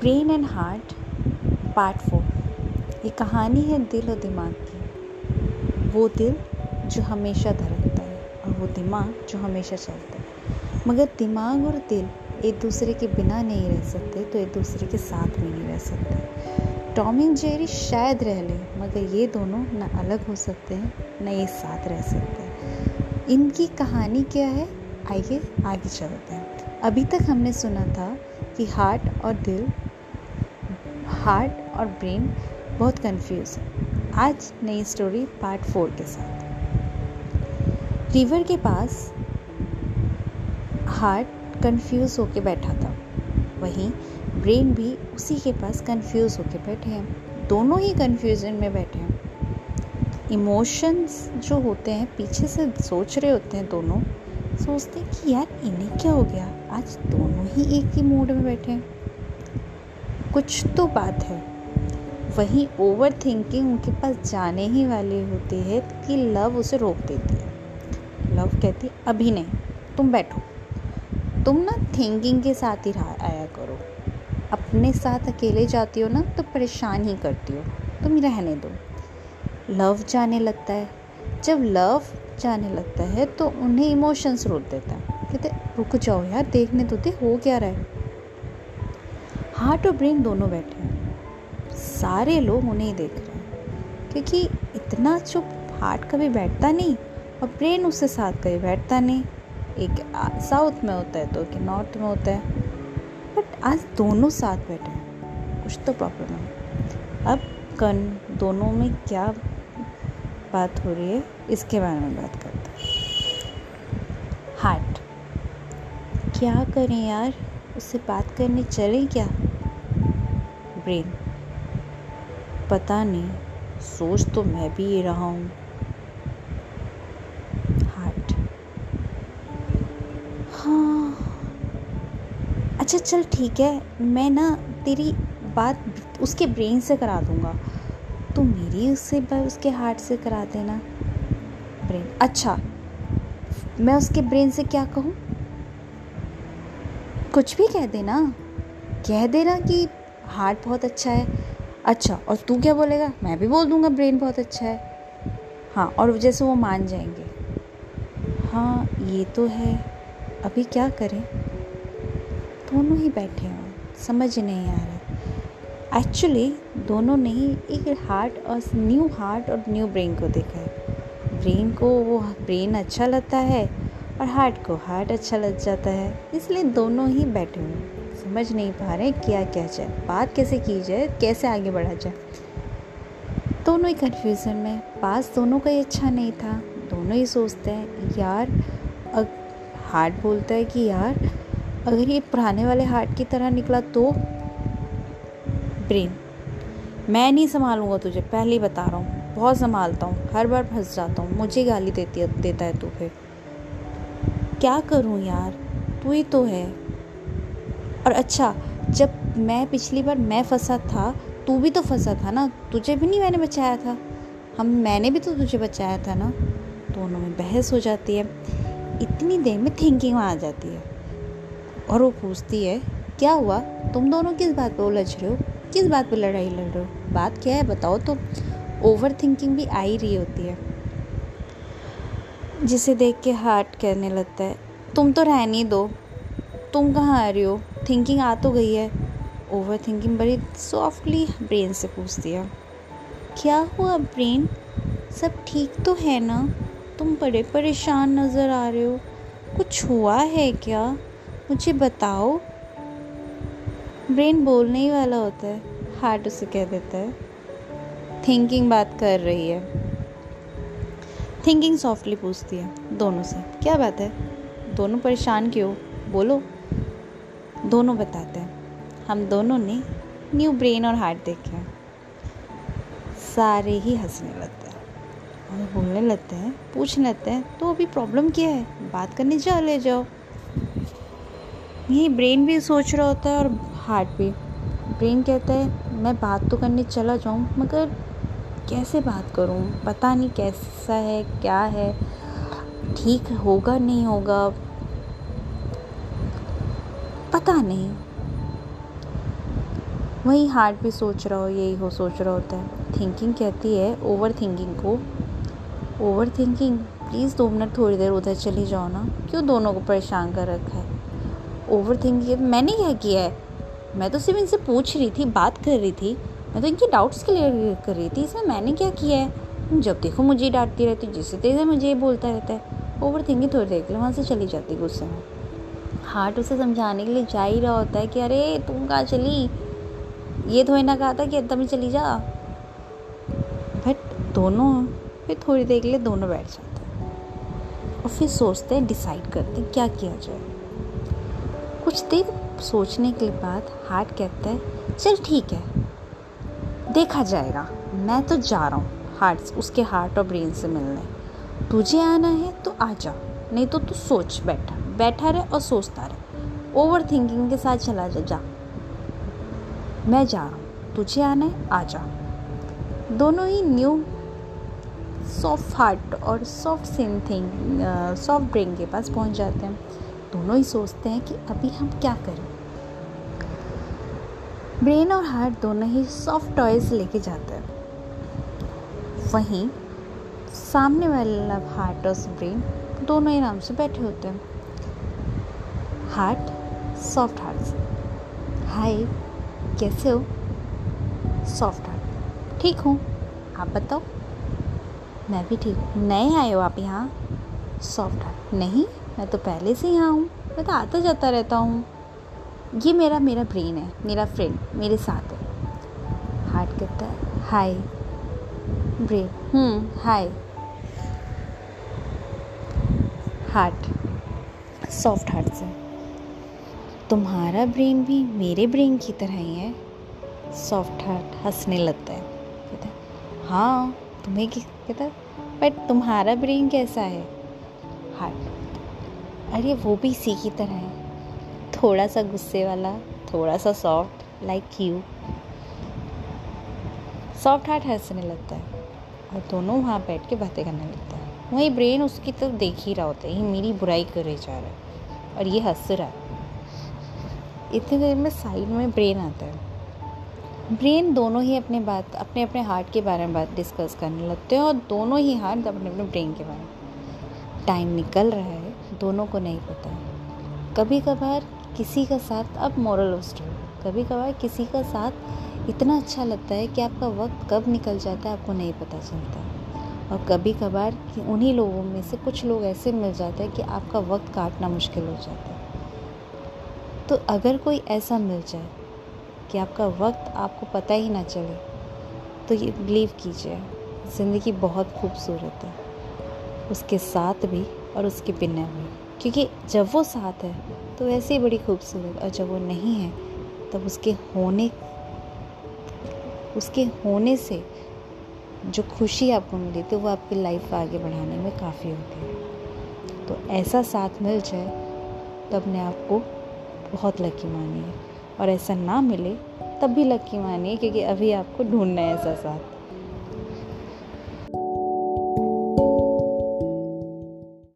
Brain and heart, part four. ये कहानी है दिल और दिमाग की। वो दिल जो हमेशा धड़कता है और वो दिमाग जो हमेशा चलता है। मगर दिमाग और दिल एक दूसरे के बिना नहीं रह सकते तो एक दूसरे के साथ भी नहीं रह सकते। टॉम एंड जेरी शायद रह ले, मगर ये दोनों ना अलग हो सकते हैं, ना ये साथ रह सकते हैं। इनकी कहानी क्या है? आइए आगे चलते हैं। अभी तक हमने सुना था कि हार्ट और दिल हार्ट और ब्रेन बहुत कंफ्यूज है। आज नई स्टोरी पार्ट फोर के साथ। रिवर के पास हार्ट कंफ्यूज होके बैठा था। वहीं ब्रेन भी उसी के पास कंफ्यूज होके बैठे हैं। दोनों ही कंफ्यूजन में बैठे हैं। इमोशंस जो होते हैं, पीछे से सोच रहे होते हैं दोनों, सोचते हैं कि यार इन्हें क्या हो गया? आज दोनों ही एक ही मूड में बैठे हैं। कुछ तो बात है। वहीं ओवर थिंकिंग उनके पास जाने ही वाले होते हैं कि लव उसे रोक देती है। लव कहती है, अभी नहीं, तुम बैठो। तुम ना थिंकिंग के साथ ही रहा, आया करो। अपने साथ अकेले जाती हो ना तो परेशान ही करती हो। तुम रहने दो। लव जाने लगता है। जब लव जाने लगता है तो उन्हें इमोशंस रोक देता है। कहते रुक जाओ यार, देखने तो दे, हो क्या रहा है? हार्ट और ब्रेन दोनों बैठे हैं। सारे लोग उन्हें देख रहे हैं। क्योंकि इतना चुप हार्ट कभी बैठता नहीं और ब्रेन उससे साथ कभी बैठता नहीं। एक साउथ में होता है तो एक नॉर्थ में होता है। बट आज दोनों साथ बैठे हैं। कुछ तो प्रॉब्लम है। अब कन दोनों में क्या बात हो रही है, इसके बारे में बात करते हैं। हार्ट। क्या करें यार? उससे बात करने चलें क्या? ब्रेन पता नहीं, सोच तो मैं भी ये रहा हूँ। हार्ट हाँ। अच्छा चल ठीक है, मैं ना तेरी बात उसके ब्रेन से करा दूँगा। तो मेरी उससे उसके हार्ट से करा देना। ब्रेन। अच्छा मैं उसके ब्रेन से क्या कहूँ? कुछ भी कह देना। कह देना कि हार्ट बहुत अच्छा है। अच्छा और तू क्या बोलेगा? मैं भी बोल दूँगा ब्रेन बहुत अच्छा है। हाँ और जैसे वो मान जाएँगे। हाँ ये तो है। अभी क्या करें? दोनों ही बैठे हों। समझ नहीं आ रहा। एक्चुअली दोनों ने ही एक हार्ट और न्यू हार्ट और न्यू ब्रेन को देखा है। ब्रेन को वो ब्रेन अच्छा लगता है और हार्ट को हार्ट अच्छा लग जाता है। इसलिए दोनों ही बैठे हुए हैं। समझ नहीं पा रहे क्या क्या जाए, बात कैसे की जाए, कैसे आगे बढ़ा जाए। दोनों ही कन्फ्यूज़न में, पास दोनों का ही अच्छा नहीं था, दोनों ही सोचते हैं, यार, अग हार्ट बोलता है कि यार, अगर ये पुराने वाले हार्ट की तरह निकला तो? ब्रेन मैं नहीं संभालूँगा तुझे, पहले ही बता रहा हूँ, बहुत संभालता हूँ, हर बार फंस जाता हूँ, मुझे गाली देती देता है तू फिर। क्या करूँ यार, तू ही तो है। और अच्छा जब मैं पिछली बार मैं फंसा था, तू भी तो फंसा था ना? तुझे भी नहीं मैंने बचाया था? हम, मैंने भी तो तुझे बचाया था ना? दोनों में बहस हो जाती है। इतनी देर में थिंकिंग आ जाती है। और वो पूछती है, क्या हुआ? तुम दोनों किस बात पर उलझ रहे हो? किस बात पर लड़ाई लड़ रहे हो? बात क्या है बताओ तो। ओवर थिंकिंग भी आ ही रही होती है। जिसे देख के हार्ट कहने लगता है, तुम तो रहने दो। तुम कहाँ आ रही हो? थिंकिंग आ तो गई है। ओवर थिंकिंग बड़ी सॉफ्टली ब्रेन से पूछती है। क्या हुआ ब्रेन सब ठीक तो है ना? तुम बड़े परेशान नज़र आ रहे हो। कुछ हुआ है क्या? मुझे बताओ। ब्रेन बोलने ही वाला होता है। हार्ट उसे कह देता है। थिंकिंग बात कर रही है। थिंकिंग सॉफ्टली पूछती है। दोनों से। क्या बात है? दोनों परेशान क्यों? बोलो। दोनों बताते हैं। हम दोनों ने न्यू ब्रेन और हार्ट देखे हैं। सारे ही हंसने लगते हैं और बोलने लगते हैं पूछ लेते हैं तो अभी प्रॉब्लम क्या है? बात करने जा ले जाओ। यही ब्रेन भी सोच रहा होता है और हार्ट भी। ब्रेन कहता है, मैं बात तो करने चला जाऊँ, मगर कैसे बात करूँ? पता नहीं कैसा है, क्या है? ठीक होगा, नहीं होगा? पता नहीं। वही हार्ट भी सोच रहा हो, यही हो सोच रहा होता है। थिंकिंग कहती है ओवर थिंकिंग को। ओवर थिंकिंग प्लीज़ दो मिनट थोड़ी देर उधर चली जाओ ना। क्यों दोनों को परेशान कर रखा है? ओवर थिंकिंग मैंने क्या किया है। मैं तो सिर्फ़ इनसे पूछ रही थी, बात कर रही थी। मैं तो इनके डाउट्स क्लियर कर रही थी, इसमें मैंने क्या किया है? जब देखो मुझे डांटती रहती, जिससे तेज़ मुझे ये बोलता रहता है। ओवर थिंकिंग थोड़ी देर के लिए वहाँ से चली जाती गुस्से में। हार्ट उसे समझाने के लिए जा ही रहा होता है कि अरे तुम कहाँ चली? ये थोड़ी ना कहा था कि एकदम ही चली जा। बट दोनों, फिर थोड़ी देर के लिए दोनों बैठ जाते हैं। और फिर सोचते हैं डिसाइड करते हैं, क्या किया जाए। कुछ देर सोचने के बाद हार्ट कहता है, चल ठीक है, देखा जाएगा। मैं तो जा रहा हूँ हार्ट उसके हार्ट और ब्रेन से मिलने। तुझे आना है तो आ जा, नहीं तो तू सोच बैठा। बैठा रहे और सोचता रहे। ओवर थिंकिंग के साथ चला जा जा। मैं जा रहा हूँ, तुझे आना है, आ जा। दोनों ही न्यू सॉफ्ट हार्ट और soft same thing soft brain के पास पहुँच जाते हैं। दोनों ही सोचते हैं कि अभी हम क्या करें। ब्रेन और हार्ट दोनों ही सॉफ्ट टॉयज लेके जाते हैं। वहीं सामने वाला हार्ट और ब्रेन दोनों ही आराम से बैठे होते हैं। Heart, soft heart. हाय, कैसे हो? Soft heart. ठीक हूँ। आप बताओ। मैं भी ठीक हूँ। नए आए हो आप यहाँ? Soft heart. नहीं, मैं तो पहले से यहाँ हूँ। मैं तो आता जाता रहता हूँ। ये मेरा मेरा ब्रेन है। मेरा फ्रेंड मेरे साथ है। हार्ट कहता है hi brain hmm hi heart soft heart से तुम्हारा ब्रेन भी मेरे ब्रेन की तरह ही है। सॉफ्ट हार्ट हंसने लगता है। कहता हाँ? तुम्हें कहता बट तुम्हारा ब्रेन कैसा है? हार्ट अरे, वो भी इसी की तरह है। थोड़ा सा गुस्से वाला, थोड़ा सा soft like you soft heart हंसने लगता है। और दोनों वहाँ बैठ के बातें करने लगता है। वही ब्रेन उसकी तरफ़ देख ही रहा होता है, ये मेरी बुराई करे जा रहा है और ये हंस रहा है। इतनी देर में साइड में ब्रेन आता है। ब्रेन दोनों ही अपने बात, अपने अपने हार्ट के बारे में बात डिस्कस करने लगते हैं और दोनों ही हार्ट अपने अपने ब्रेन के बारे में। टाइम निकल रहा है, दोनों को नहीं पता कभी कभार किसी का साथ, अब मॉरल स्टोरी कभी कभार किसी का साथ इतना अच्छा लगता है कि आपका वक्त कब निकल जाता है आपको नहीं पता चलता। और कभी कभार उन्हीं लोगों में से कुछ लोग ऐसे मिल जाते हैं कि आपका वक्त काटना मुश्किल हो जाता है। तो अगर कोई ऐसा मिल जाए कि आपका वक्त आपको पता ही ना चले तो ये बिलीव कीजिए, ज़िंदगी बहुत खूबसूरत है। उसके साथ भी और उसके बिना भी। क्योंकि जब वो साथ है तो वैसे ही बड़ी खूबसूरत, और जब वो नहीं है, तब उसके होने उसके होने से जो खुशी आपको मिली तो वो आपकी लाइफ आगे बढ़ाने में काफ़ी होती है। तो ऐसा साथ मिल जाए तो अपने आप को बहुत लकी मानिए। और ऐसा ना मिले, तब भी लकी मानिए, क्योंकि अभी आपको ढूंढना है ऐसा साथ।